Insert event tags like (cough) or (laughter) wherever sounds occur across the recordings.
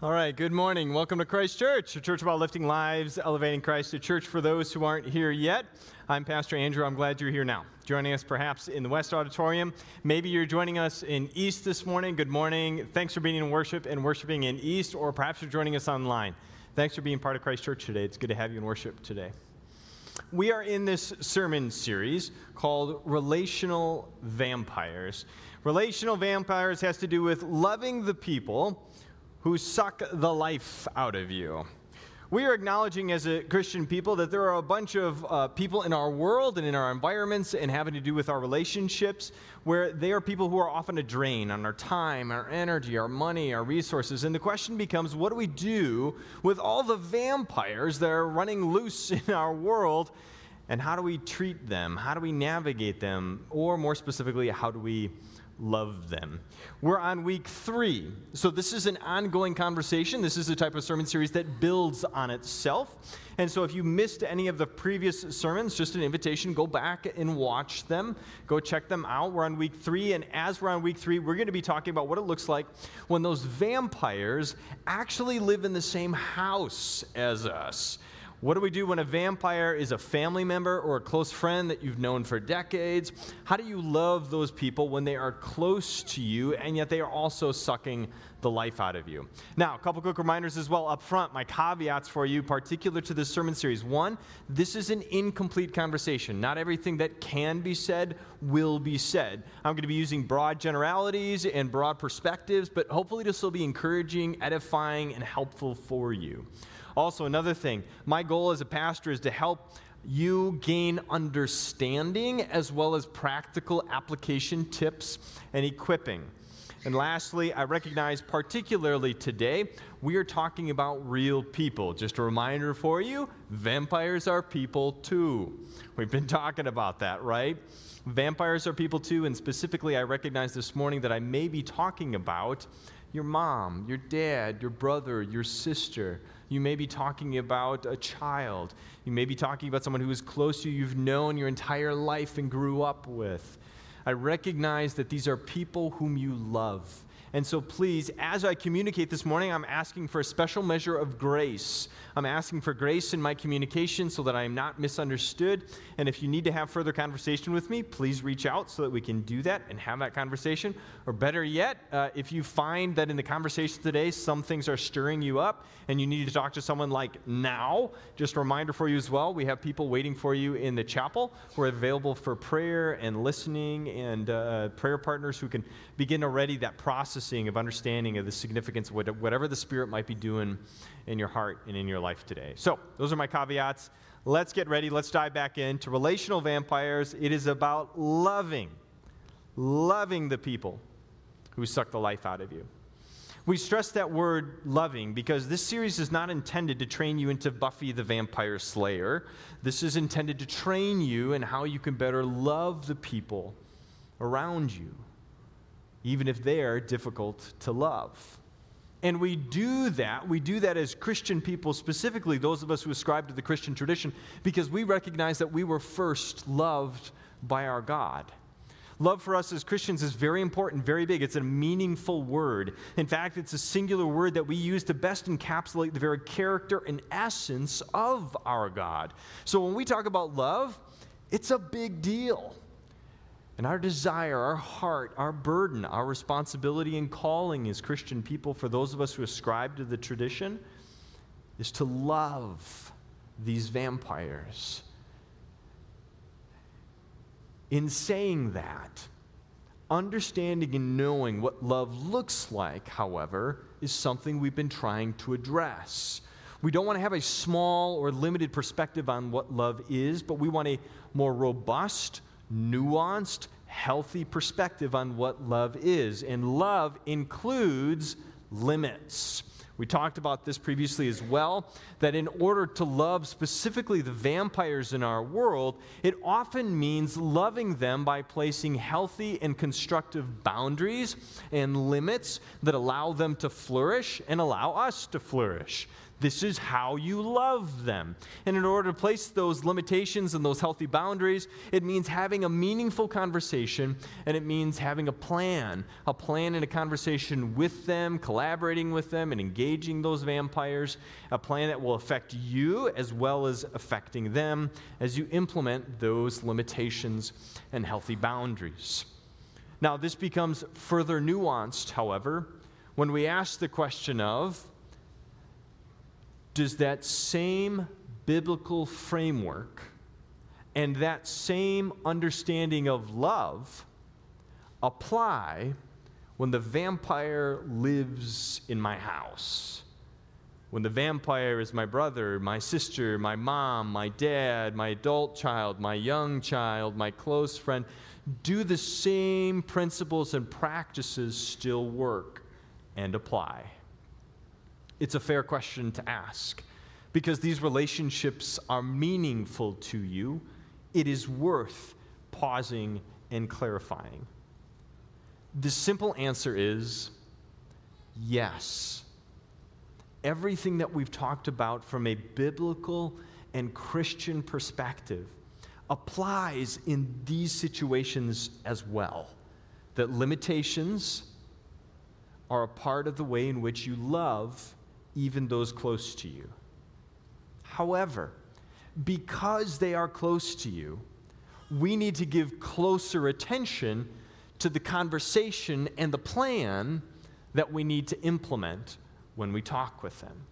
All right, good morning. Welcome to Christ Church, a church about lifting lives, elevating Christ, a church for those who aren't here yet. I'm Pastor Andrew. I'm glad you're here now. Joining us perhaps in the West Auditorium. Maybe you're joining us in East this morning. Good morning. Thanks for being in worship and worshiping in East, or perhaps you're joining us online. Thanks for being part of Christ Church today. It's good to have you in worship today. We are in this sermon series called Relational Vampires. Relational Vampires has to do with loving the people who suck the life out of you. We are acknowledging as a Christian people that there are a bunch of uh, people in our world and in our environments and having to do with our relationships where they are people who are often a drain on our time, our energy, our money, our resources. And the question becomes what do we do with all the vampires that are running loose (laughs) in our world? And how do we treat them? How do we navigate them? Or more specifically, how do we love them. We're on week three. So, this is an ongoing conversation. This is a type of sermon series that builds on itself. And so, if you missed any of the previous sermons, just an invitation go back and watch them. Go check them out. We're on week three. And as we're on week three, we're going to be talking about what it looks like when those vampires actually live in the same house as us. What do we do when a vampire is a family member or a close friend that you've known for decades? How do you love those people when they are close to you and yet they are also sucking the life out of you? Now, a couple quick reminders as well up front, my caveats for you, particular to this sermon series. One, this is an incomplete conversation. Not everything that can be said will be said. I'm going to be using broad generalities and broad perspectives, but hopefully this will be encouraging, edifying, and helpful for you. Also, another thing, my goal as a pastor is to help you gain understanding as well as practical application tips and equipping. And lastly, I recognize particularly today, we are talking about real people. Just a reminder for you vampires are people too. We've been talking about that, right? Vampires are people too, and specifically, I recognize this morning that I may be talking about your mom, your dad, your brother, your sister you may be talking about a child. You may be talking about someone who is close to you, you've known your entire life and grew up with. I recognize that these are people whom you love. And so, please, as I communicate this morning, I'm asking for a special measure of grace. I'm asking for grace in my communication so that I am not misunderstood. And if you need to have further conversation with me, please reach out so that we can do that and have that conversation. Or better yet, uh, if you find that in the conversation today some things are stirring you up and you need to talk to someone like now, just a reminder for you as well we have people waiting for you in the chapel who are available for prayer and listening and uh, prayer partners who can begin already that processing of understanding of the significance of whatever the Spirit might be doing in your heart and in your life today. So, those are my caveats. Let's get ready. Let's dive back into relational vampires. It is about loving, loving the people who suck the life out of you. We stress that word loving because this series is not intended to train you into Buffy the Vampire Slayer. This is intended to train you in how you can better love the people around you, even if they are difficult to love. And we do that, we do that as Christian people, specifically those of us who ascribe to the Christian tradition, because we recognize that we were first loved by our God. Love for us as Christians is very important, very big. It's a meaningful word. In fact, it's a singular word that we use to best encapsulate the very character and essence of our God. So when we talk about love, it's a big deal. And our desire, our heart, our burden, our responsibility and calling as Christian people, for those of us who ascribe to the tradition, is to love these vampires in saying that, understanding and knowing what love looks like, however, is something we've been trying to address. We don't want to have a small or limited perspective on what love is, but we want a more robust, nuanced, healthy perspective on what love is. And love includes limits. We talked about this previously as well that in order to love specifically the vampires in our world, it often means loving them by placing healthy and constructive boundaries and limits that allow them to flourish and allow us to flourish. This is how you love them. And in order to place those limitations and those healthy boundaries, it means having a meaningful conversation and it means having a plan, a plan and a conversation with them, collaborating with them, and engaging those vampires, a plan that will affect you as well as affecting them as you implement those limitations and healthy boundaries. Now, this becomes further nuanced, however, when we ask the question of, does that same biblical framework and that same understanding of love apply when the vampire lives in my house? When the vampire is my brother, my sister, my mom, my dad, my adult child, my young child, my close friend, do the same principles and practices still work and apply? It's a fair question to ask because these relationships are meaningful to you. It is worth pausing and clarifying. The simple answer is yes. Everything that we've talked about from a biblical and Christian perspective applies in these situations as well. That limitations are a part of the way in which you love even those close to you. However, because they are close to you, we need to give closer attention to the conversation and the plan that we need to implement when we talk with them.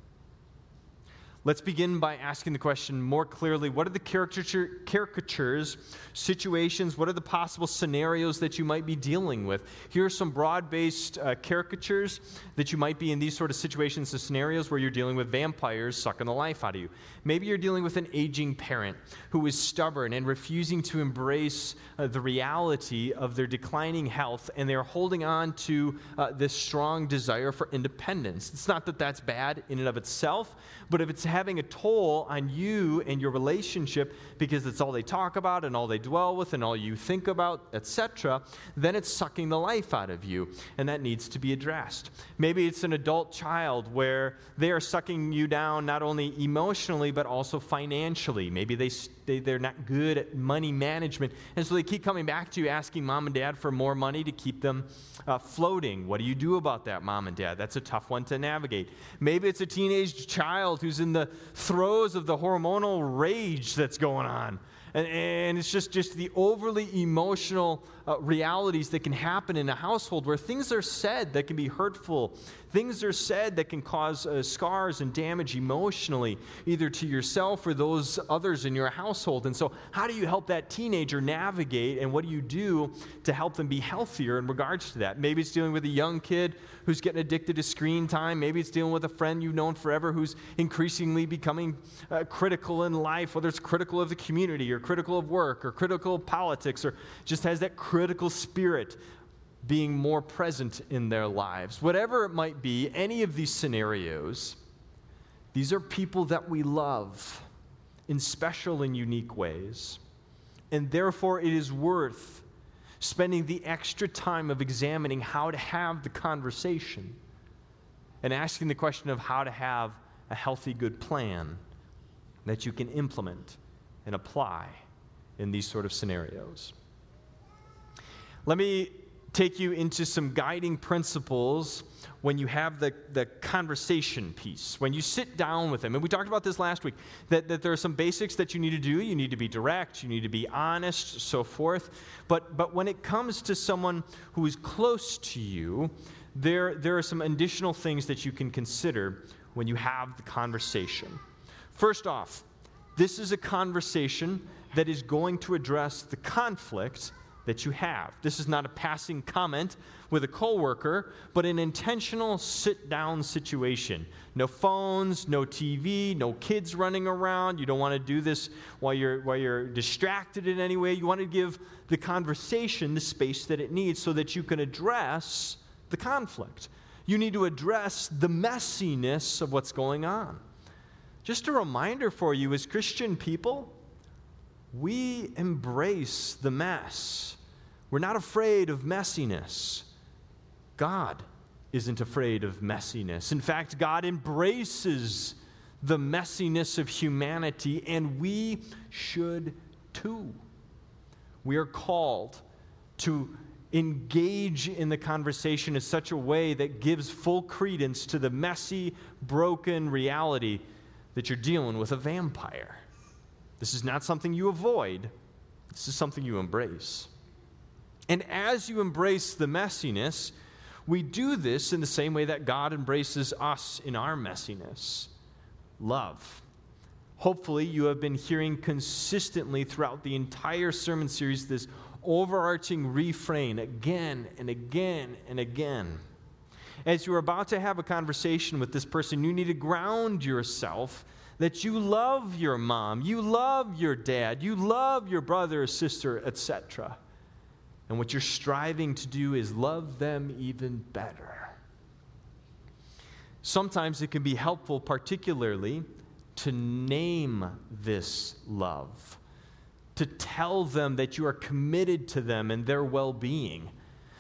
Let's begin by asking the question more clearly what are the caricature, caricatures, situations, what are the possible scenarios that you might be dealing with? Here are some broad based uh, caricatures that you might be in these sort of situations and scenarios where you're dealing with vampires sucking the life out of you. Maybe you're dealing with an aging parent who is stubborn and refusing to embrace uh, the reality of their declining health, and they're holding on to uh, this strong desire for independence. It's not that that's bad in and of itself, but if it's having a toll on you and your relationship because it's all they talk about and all they dwell with and all you think about, etc., then it's sucking the life out of you, and that needs to be addressed. Maybe it's an adult child where they are sucking you down not only emotionally but also financially. Maybe they, they, they're not good at money management, and so they keep coming back to you asking mom and dad for more money to keep them uh, floating. What do you do about that, mom and dad? That's a tough one to navigate. Maybe it's a teenage child who's in the throes of the hormonal rage that's going on. And, and it's just, just the overly emotional uh, realities that can happen in a household where things are said that can be hurtful. Things are said that can cause uh, scars and damage emotionally, either to yourself or those others in your household. And so, how do you help that teenager navigate, and what do you do to help them be healthier in regards to that? Maybe it's dealing with a young kid who's getting addicted to screen time. Maybe it's dealing with a friend you've known forever who's increasingly becoming uh, critical in life, whether it's critical of the community or critical of work or critical of politics or just has that critical spirit being more present in their lives. Whatever it might be, any of these scenarios, these are people that we love in special and unique ways. And therefore, it is worth spending the extra time of examining how to have the conversation and asking the question of how to have a healthy, good plan that you can implement and apply in these sort of scenarios. Let me take you into some guiding principles when you have the, the conversation piece, when you sit down with them. And we talked about this last week that, that there are some basics that you need to do. You need to be direct, you need to be honest, so forth. But, but when it comes to someone who is close to you, there, there are some additional things that you can consider when you have the conversation. First off, this is a conversation that is going to address the conflict that you have. This is not a passing comment with a coworker, but an intentional sit down situation. No phones, no TV, no kids running around. You don't want to do this while you're, while you're distracted in any way. You want to give the conversation the space that it needs so that you can address the conflict. You need to address the messiness of what's going on. Just a reminder for you as Christian people, we embrace the mess. We're not afraid of messiness. God isn't afraid of messiness. In fact, God embraces the messiness of humanity, and we should too. We are called to engage in the conversation in such a way that gives full credence to the messy, broken reality that you're dealing with a vampire. This is not something you avoid, this is something you embrace. And as you embrace the messiness, we do this in the same way that God embraces us in our messiness love. Hopefully, you have been hearing consistently throughout the entire sermon series this overarching refrain again and again and again. As you're about to have a conversation with this person, you need to ground yourself that you love your mom, you love your dad, you love your brother or sister, etc. And what you're striving to do is love them even better. Sometimes it can be helpful, particularly, to name this love, to tell them that you are committed to them and their well being.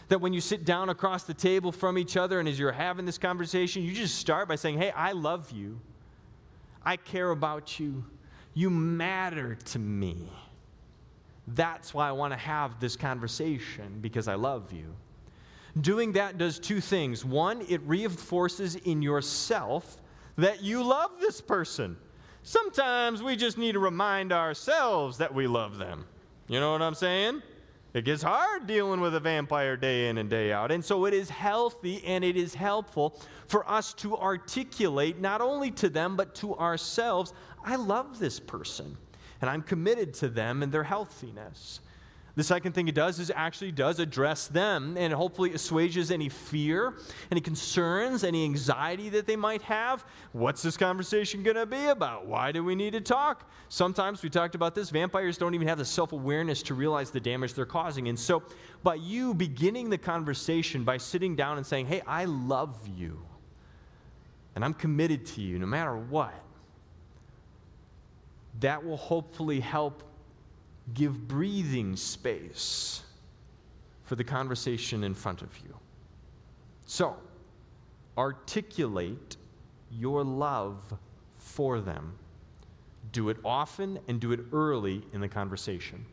That when you sit down across the table from each other and as you're having this conversation, you just start by saying, Hey, I love you. I care about you. You matter to me. That's why I want to have this conversation because I love you. Doing that does two things. One, it reinforces in yourself that you love this person. Sometimes we just need to remind ourselves that we love them. You know what I'm saying? It gets hard dealing with a vampire day in and day out. And so it is healthy and it is helpful for us to articulate, not only to them, but to ourselves, I love this person and I'm committed to them and their healthiness. The second thing it does is actually does address them and hopefully assuages any fear, any concerns, any anxiety that they might have. What's this conversation going to be about? Why do we need to talk? Sometimes we talked about this, vampires don't even have the self awareness to realize the damage they're causing. And so, by you beginning the conversation by sitting down and saying, Hey, I love you, and I'm committed to you no matter what, that will hopefully help give breathing space for the conversation in front of you. So, articulate your love for them. Do it often and do it early in the conversation.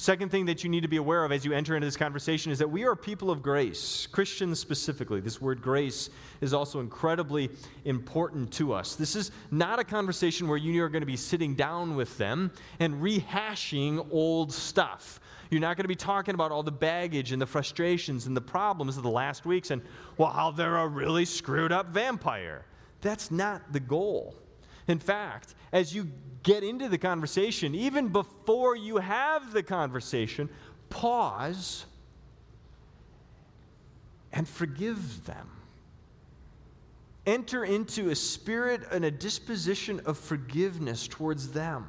Second thing that you need to be aware of as you enter into this conversation is that we are people of grace, Christians specifically. This word grace is also incredibly important to us. This is not a conversation where you are going to be sitting down with them and rehashing old stuff. You're not going to be talking about all the baggage and the frustrations and the problems of the last weeks and, well, how they're a really screwed up vampire. That's not the goal. In fact, as you get into the conversation, even before you have the conversation, pause and forgive them. Enter into a spirit and a disposition of forgiveness towards them.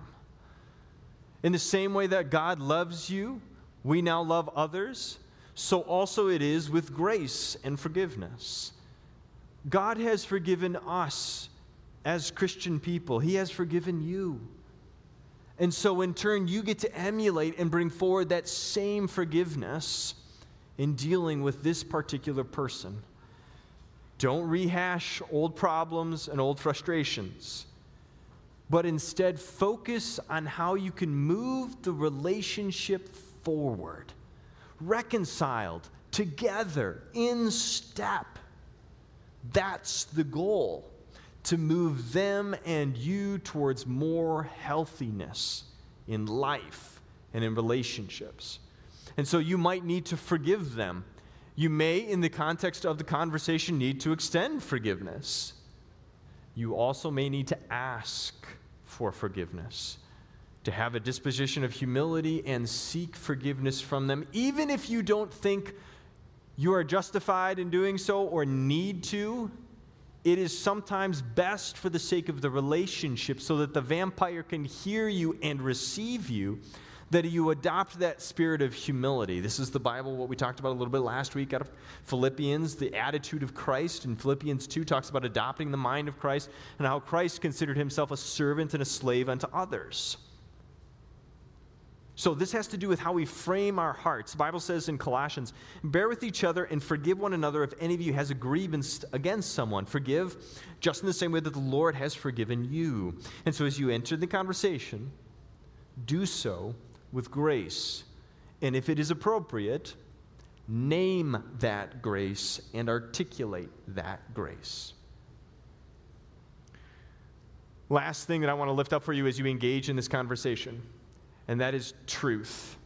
In the same way that God loves you, we now love others, so also it is with grace and forgiveness. God has forgiven us as Christian people. He has forgiven you. And so, in turn, you get to emulate and bring forward that same forgiveness in dealing with this particular person. Don't rehash old problems and old frustrations, but instead focus on how you can move the relationship forward, reconciled, together, in step. That's the goal to move them and you towards more healthiness in life and in relationships. And so you might need to forgive them. You may, in the context of the conversation, need to extend forgiveness. You also may need to ask for forgiveness, to have a disposition of humility and seek forgiveness from them, even if you don't think you are justified in doing so or need to it is sometimes best for the sake of the relationship so that the vampire can hear you and receive you that you adopt that spirit of humility. This is the Bible, what we talked about a little bit last week out of Philippians, the attitude of Christ. In Philippians 2 talks about adopting the mind of Christ and how Christ considered himself a servant and a slave unto others. So, this has to do with how we frame our hearts. The Bible says in Colossians, bear with each other and forgive one another if any of you has a grievance against someone. Forgive just in the same way that the Lord has forgiven you. And so, as you enter the conversation, do so with grace. And if it is appropriate, name that grace and articulate that grace. Last thing that I want to lift up for you as you engage in this conversation, and that is truth.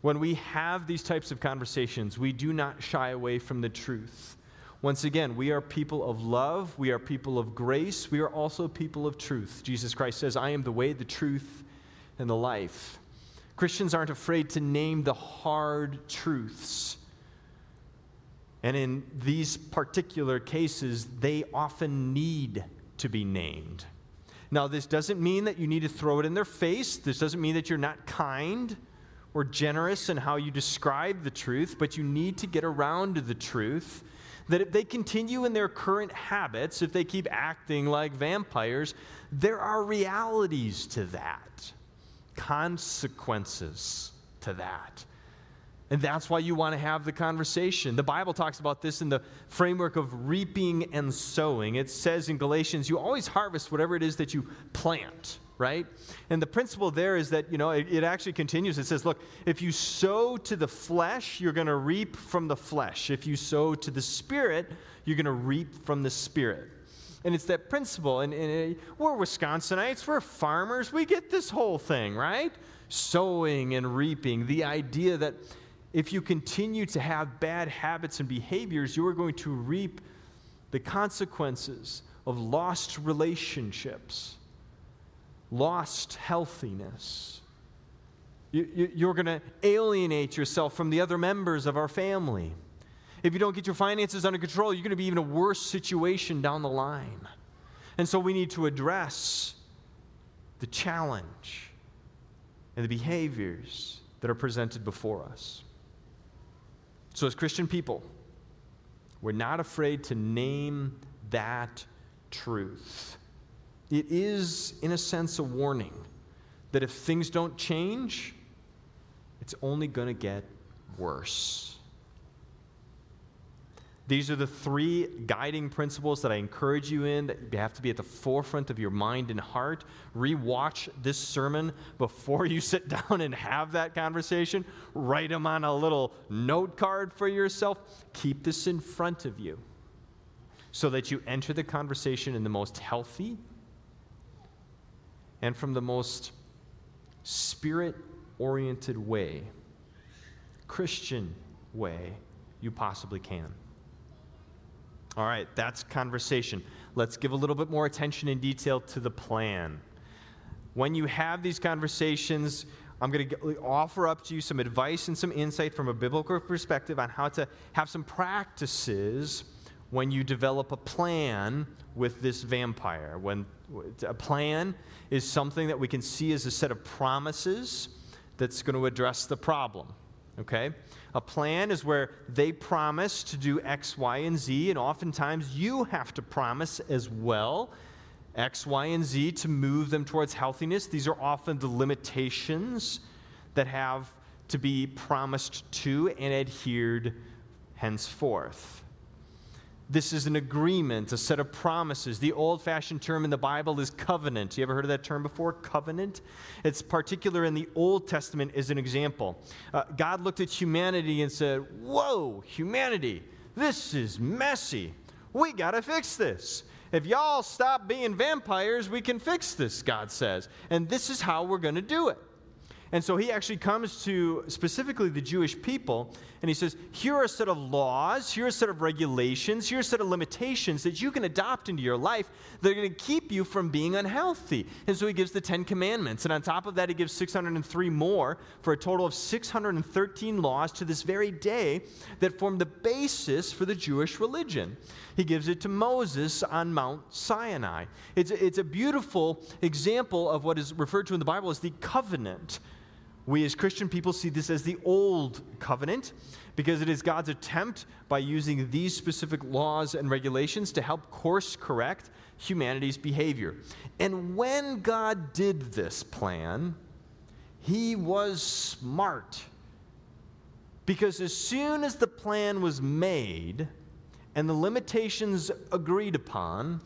When we have these types of conversations, we do not shy away from the truth. Once again, we are people of love, we are people of grace, we are also people of truth. Jesus Christ says, I am the way, the truth, and the life. Christians aren't afraid to name the hard truths. And in these particular cases, they often need to be named. Now, this doesn't mean that you need to throw it in their face. This doesn't mean that you're not kind or generous in how you describe the truth, but you need to get around to the truth that if they continue in their current habits, if they keep acting like vampires, there are realities to that, consequences to that. And that's why you want to have the conversation. The Bible talks about this in the framework of reaping and sowing. It says in Galatians, you always harvest whatever it is that you plant, right? And the principle there is that, you know, it, it actually continues. It says, look, if you sow to the flesh, you're going to reap from the flesh. If you sow to the spirit, you're going to reap from the spirit. And it's that principle. And, and, we're Wisconsinites, we're farmers, we get this whole thing, right? Sowing and reaping. The idea that if you continue to have bad habits and behaviors, you are going to reap the consequences of lost relationships, lost healthiness. You, are going to alienate yourself from the other members of our family. If you don't get your finances under control, you're going to be in a worse situation down the line. And so we need to address the challenge and the behaviors that are presented before us. So, as Christian people, we're not afraid to name that truth. It is, in a sense, a warning that if things don't change, it's only going to get worse. These are the three guiding principles that I encourage you in that you have to be at the forefront of your mind and heart. Rewatch this sermon before you sit (laughs) down and have that conversation. Write them on a little note card for yourself. Keep this in front of you so that you enter the conversation in the most healthy and from the most spirit oriented way, Christian way you possibly can. All right, that's conversation. Let's give a little bit more attention and detail to the plan. When you have these conversations, I'm going to offer up to you some advice and some insight from a biblical perspective on how to have some practices when you develop a plan with this vampire. When a plan is something that we can see as a set of promises that's going to address the problem. Okay? A plan is where they promise to do X, Y, and Z, and oftentimes you have to promise as well X, Y, and Z to move them towards healthiness. These are often the limitations that have to be promised to and adhered henceforth. This is an agreement, a set of promises. The old fashioned term in the Bible is covenant. You ever heard of that term before? Covenant? It's particular in the Old Testament as an example. Uh, God looked at humanity and said, Whoa, humanity, this is messy. We got to fix this. If y'all stop being vampires, we can fix this, God says. And this is how we're going to do it. And so he actually comes to specifically the Jewish people and he says, Here are a set of laws, here are a set of regulations, here are a set of limitations that you can adopt into your life that are going to keep you from being unhealthy. And so he gives the Ten Commandments. And on top of that, he gives 603 more for a total of 613 laws to this very day that form the basis for the Jewish religion. He gives it to Moses on Mount Sinai. It's, it's a beautiful example of what is referred to in the Bible as the covenant we as Christian people see this as the old covenant because it is God's attempt by using these specific laws and regulations to help course correct humanity's behavior. And when God did this plan, he was smart. Because as soon as the plan was made and the limitations agreed upon,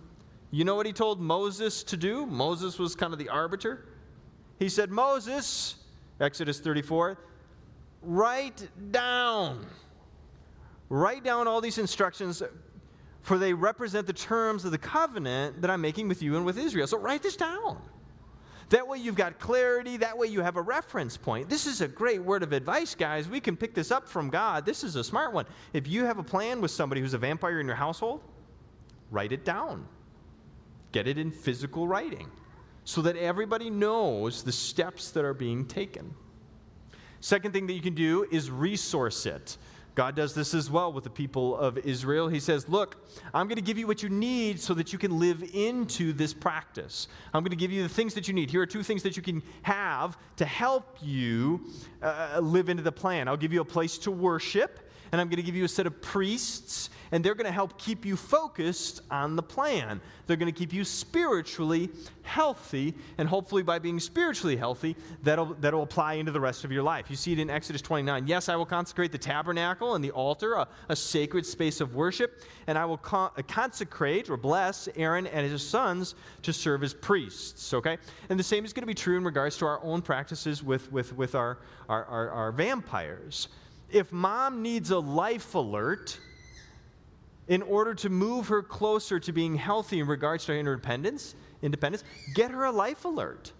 you know what he told Moses to do? Moses was kind of the arbiter. He said, Moses, Exodus 34, write down. Write down all these instructions, for they represent the terms of the covenant that I'm making with you and with Israel. So write this down. That way you've got clarity. That way you have a reference point. This is a great word of advice, guys. We can pick this up from God. This is a smart one. If you have a plan with somebody who's a vampire in your household, write it down. Get it in physical writing so that everybody knows the steps that are being taken. Second thing that you can do is resource it. God does this as well with the people of Israel. He says, Look, I'm going to give you what you need so that you can live into this practice. I'm going to give you the things that you need. Here are two things that you can have to help you uh, live into the plan. I'll give you a place to worship and I'm going to give you a set of priests, and they're going to help keep you focused on the plan. They're going to keep you spiritually healthy, and hopefully, by being spiritually healthy, that'll, that'll apply into the rest of your life. You see it in Exodus 29. Yes, I will consecrate the tabernacle and the altar, a, a sacred space of worship, and I will con- consecrate or bless Aaron and his sons to serve as priests. Okay? And the same is going to be true in regards to our own practices with, with, with our, our, our, our vampires if mom needs a life alert in order to move her closer to being healthy in regards to her independence, independence, get her a life alert.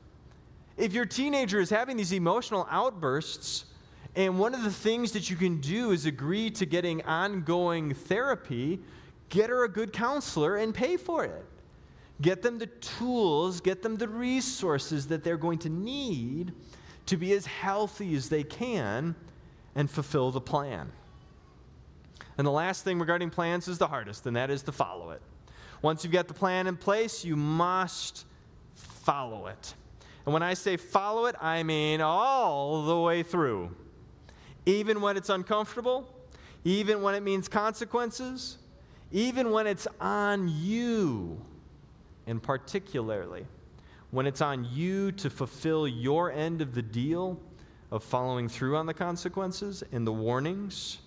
If your teenager is having these emotional outbursts, and one of the things that you can do is agree to getting ongoing therapy, get her a good counselor and pay for it. Get them the tools, get them the resources that they're going to need to be as healthy as they can and fulfill the plan. And the last thing regarding plans is the hardest, and that is to follow it. Once you've got the plan in place, you must follow it. And when I say follow it, I mean all the way through. Even when it's uncomfortable, even when it means consequences, even when it's on you, and particularly when it's on you to fulfill your end of the deal of following through on the consequences and the warnings,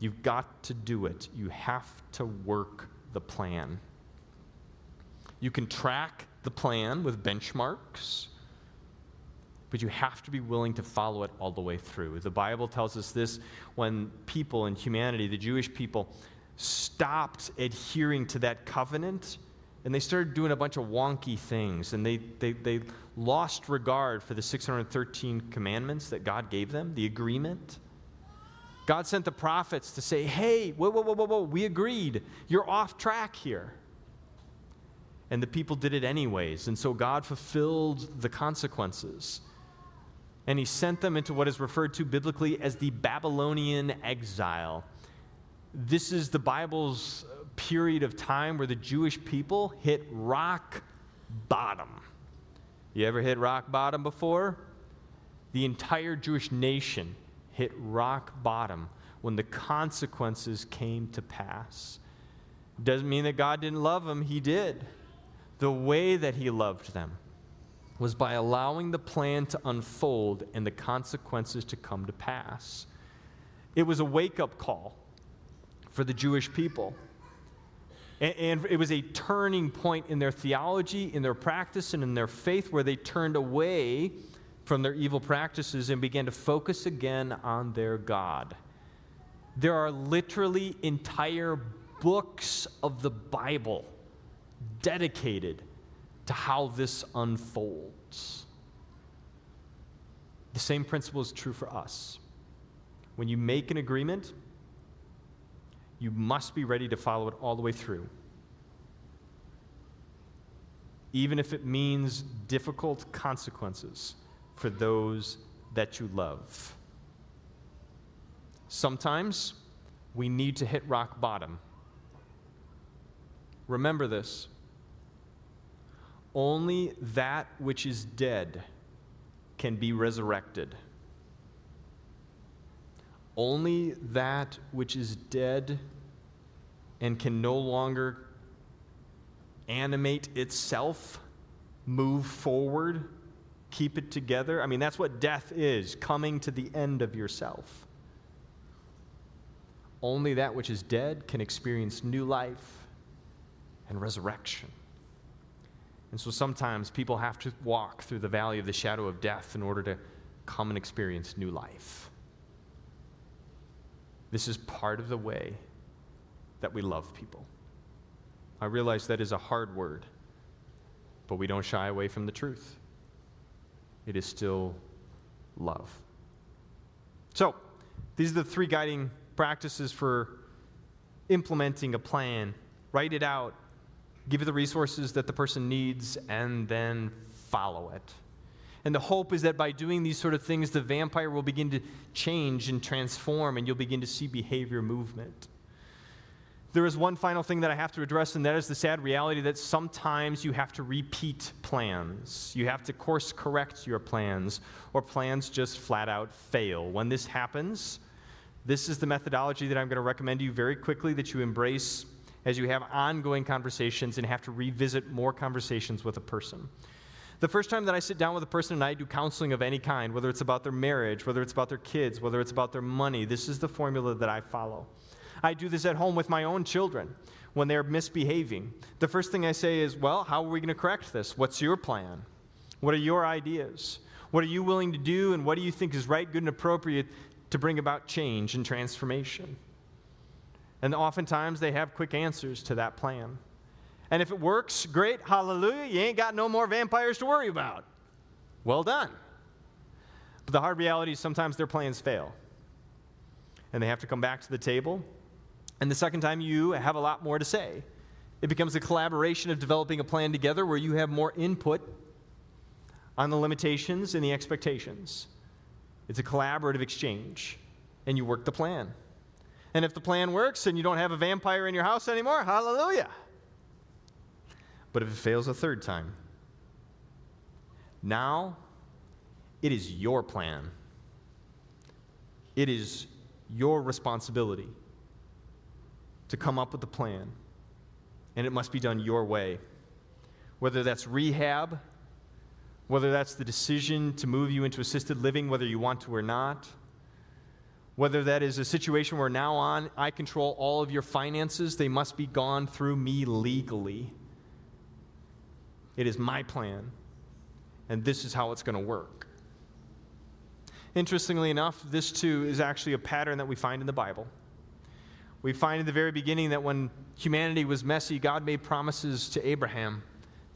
you've got to do it. You have to work the plan. You can track the plan with benchmarks, but you have to be willing to follow it all the way through. The Bible tells us this when people in humanity, the Jewish people, stopped adhering to that covenant and they started doing a bunch of wonky things and they, they, they lost regard for the 613 commandments that god gave them the agreement. God sent the prophets to say hey whoa whoa whoa whoa, whoa we agreed. You're off track here. And the people did it anyways and so god fulfilled the consequences. And he sent them into what is referred to biblically as the babylonian exile. This is the bible's period of time where the Jewish people hit rock bottom. You ever hit rock bottom before? The entire Jewish nation hit rock bottom when the consequences came to pass. Doesn't mean that God didn't love them, He did. The way that He loved them was by allowing the plan to unfold and the consequences to come to pass. It was a wake up call for the Jewish people. And, and it was a turning point in their theology, in their practice, and in their faith where they turned away from their evil practices and began to focus again on their God. There are literally entire books of the Bible dedicated to how this unfolds. The same principle is true for us. When you make an agreement, you must be ready to follow it all the way through. Even if it means difficult consequences for those that you love. Sometimes we need to hit rock bottom. Remember this only that which is dead can be resurrected. Only that which is dead and can no longer animate itself, move forward, keep it together. I mean, that's what death is coming to the end of yourself. Only that which is dead can experience new life and resurrection. And so sometimes people have to walk through the valley of the shadow of death in order to come and experience new life. This is part of the way that we love people. I realize that is a hard word, but we don't shy away from the truth. It is still love. So, these are the three guiding practices for implementing a plan. Write it out, give it the resources that the person needs, and then follow it. And the hope is that by doing these sort of things, the vampire will begin to change and transform, and you'll begin to see behavior movement. There is one final thing that I have to address, and that is the sad reality that sometimes you have to repeat plans. You have to course correct your plans, or plans just flat out fail. When this happens, this is the methodology that I'm going to recommend to you very quickly that you embrace as you have ongoing conversations and have to revisit more conversations with a person. The first time that I sit down with a person and I do counseling of any kind, whether it's about their marriage, whether it's about their kids, whether it's about their money, this is the formula that I follow. I do this at home with my own children when they're misbehaving. The first thing I say is, Well, how are we going to correct this? What's your plan? What are your ideas? What are you willing to do, and what do you think is right, good, and appropriate to bring about change and transformation? And oftentimes they have quick answers to that plan. And if it works, great, hallelujah, you ain't got no more vampires to worry about. Well done. But the hard reality is sometimes their plans fail. And they have to come back to the table and the second time, you have a lot more to say. It becomes a collaboration of developing a plan together where you have more input on the limitations and the expectations. It's a collaborative exchange, and you work the plan. And if the plan works and you don't have a vampire in your house anymore, hallelujah. But if it fails a third time, now it is your plan. It is your responsibility to come up with a plan, and it must be done your way. Whether that's rehab, whether that's the decision to move you into assisted living, whether you want to or not, whether that is a situation where now on I control all of your finances, they must be gone through me legally. It is my plan, and this is how it's going to work. Interestingly enough, this too is actually a pattern that we find in the Bible. We find in the very beginning that when humanity was messy, God made promises to Abraham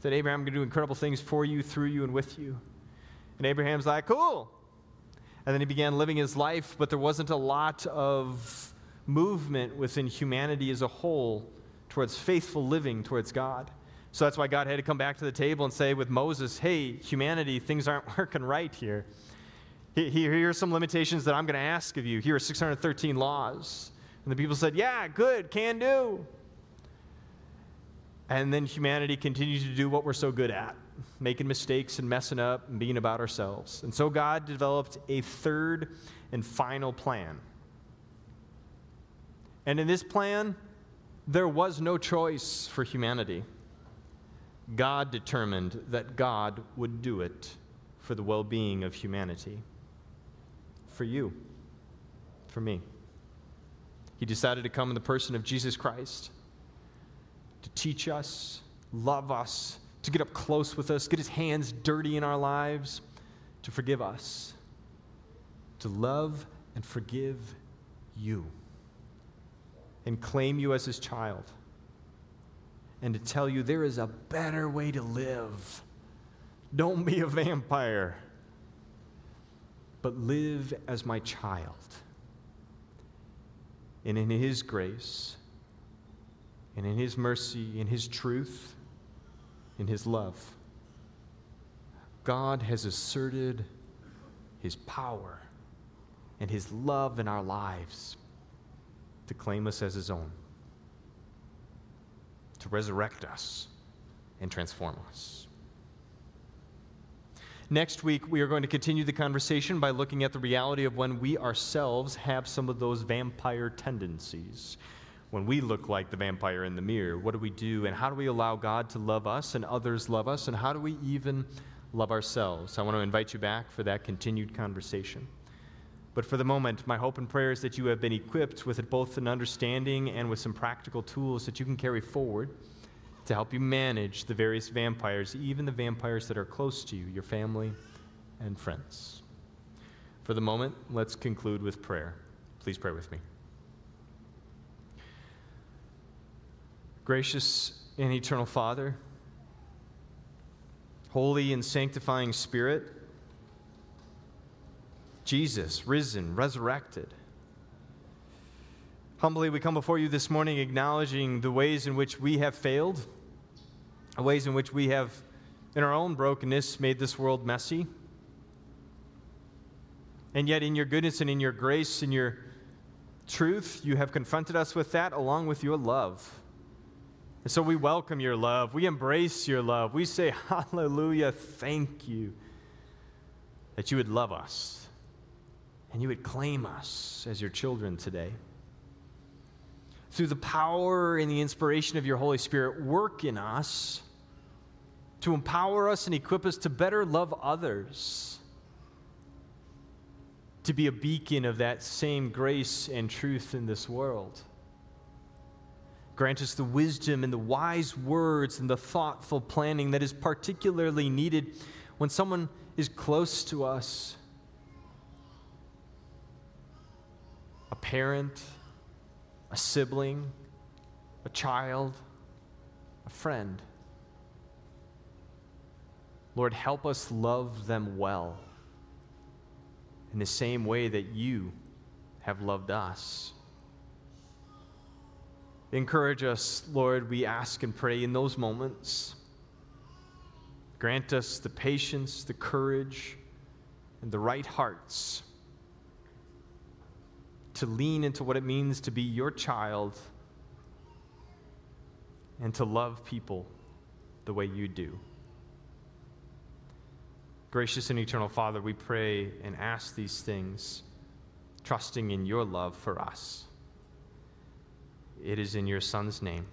that Abraham to do incredible things for you, through you, and with you. And Abraham's like, cool. And then he began living his life, but there wasn't a lot of movement within humanity as a whole towards faithful living towards God. So that's why God had to come back to the table and say with Moses, hey, humanity, things aren't (laughs) working right here. Here are some limitations that I'm going to ask of you. Here are 613 laws. And the people said, Yeah, good, can do. And then humanity continues to do what we're so good at making mistakes and messing up and being about ourselves. And so God developed a third and final plan. And in this plan, there was no choice for humanity. God determined that God would do it for the well being of humanity. For you, for me. He decided to come in the person of Jesus Christ to teach us, love us, to get up close with us, get his hands dirty in our lives, to forgive us, to love and forgive you, and claim you as his child, and to tell you there is a better way to live. Don't be a vampire, but live as my child and in His grace, and in His mercy, in His truth, in His love. God has asserted His power and His love in our lives to claim us as His own, to resurrect us and transform us. Next week, we are going to continue the conversation by looking at the reality of when we ourselves have some of those vampire tendencies. When we look like the vampire in the mirror, what do we do, and how do we allow God to love us and others love us, and how do we even love ourselves. I want to invite you back for that continued conversation. But for the moment, my hope and prayer is that you have been equipped with both an understanding and with some practical tools that you can carry forward to help you manage the various vampires, even the vampires that are close to you, your family and friends. For the moment, let's conclude with prayer. Please pray with me. Gracious and eternal Father, holy and sanctifying Spirit, Jesus, risen, resurrected. Humbly, we come before you this morning acknowledging the ways in which we have failed, the ways in which we have, in our own brokenness, made this world messy. And yet, in your goodness and in your grace and your truth, you have confronted us with that along with your love. And so we welcome your love. We embrace your love. We say, (laughs) Hallelujah, thank you that you would love us and you would claim us as your children today. Through the power and the inspiration of your Holy Spirit, work in us to empower us and equip us to better love others to be a beacon of that same grace and truth in this world. Grant us the wisdom and the wise words and the thoughtful planning that is particularly needed when someone is close to us a parent, a sibling, a child, a friend. Lord, help us love them well in the same way that you have loved us. Encourage us, Lord, we ask and pray in those moments. Grant us the patience, the courage, and the right hearts to lean into what it means to be your child and to love people the way you do. Gracious and eternal Father, we pray and ask these things, trusting in your love for us. It is in your Son's name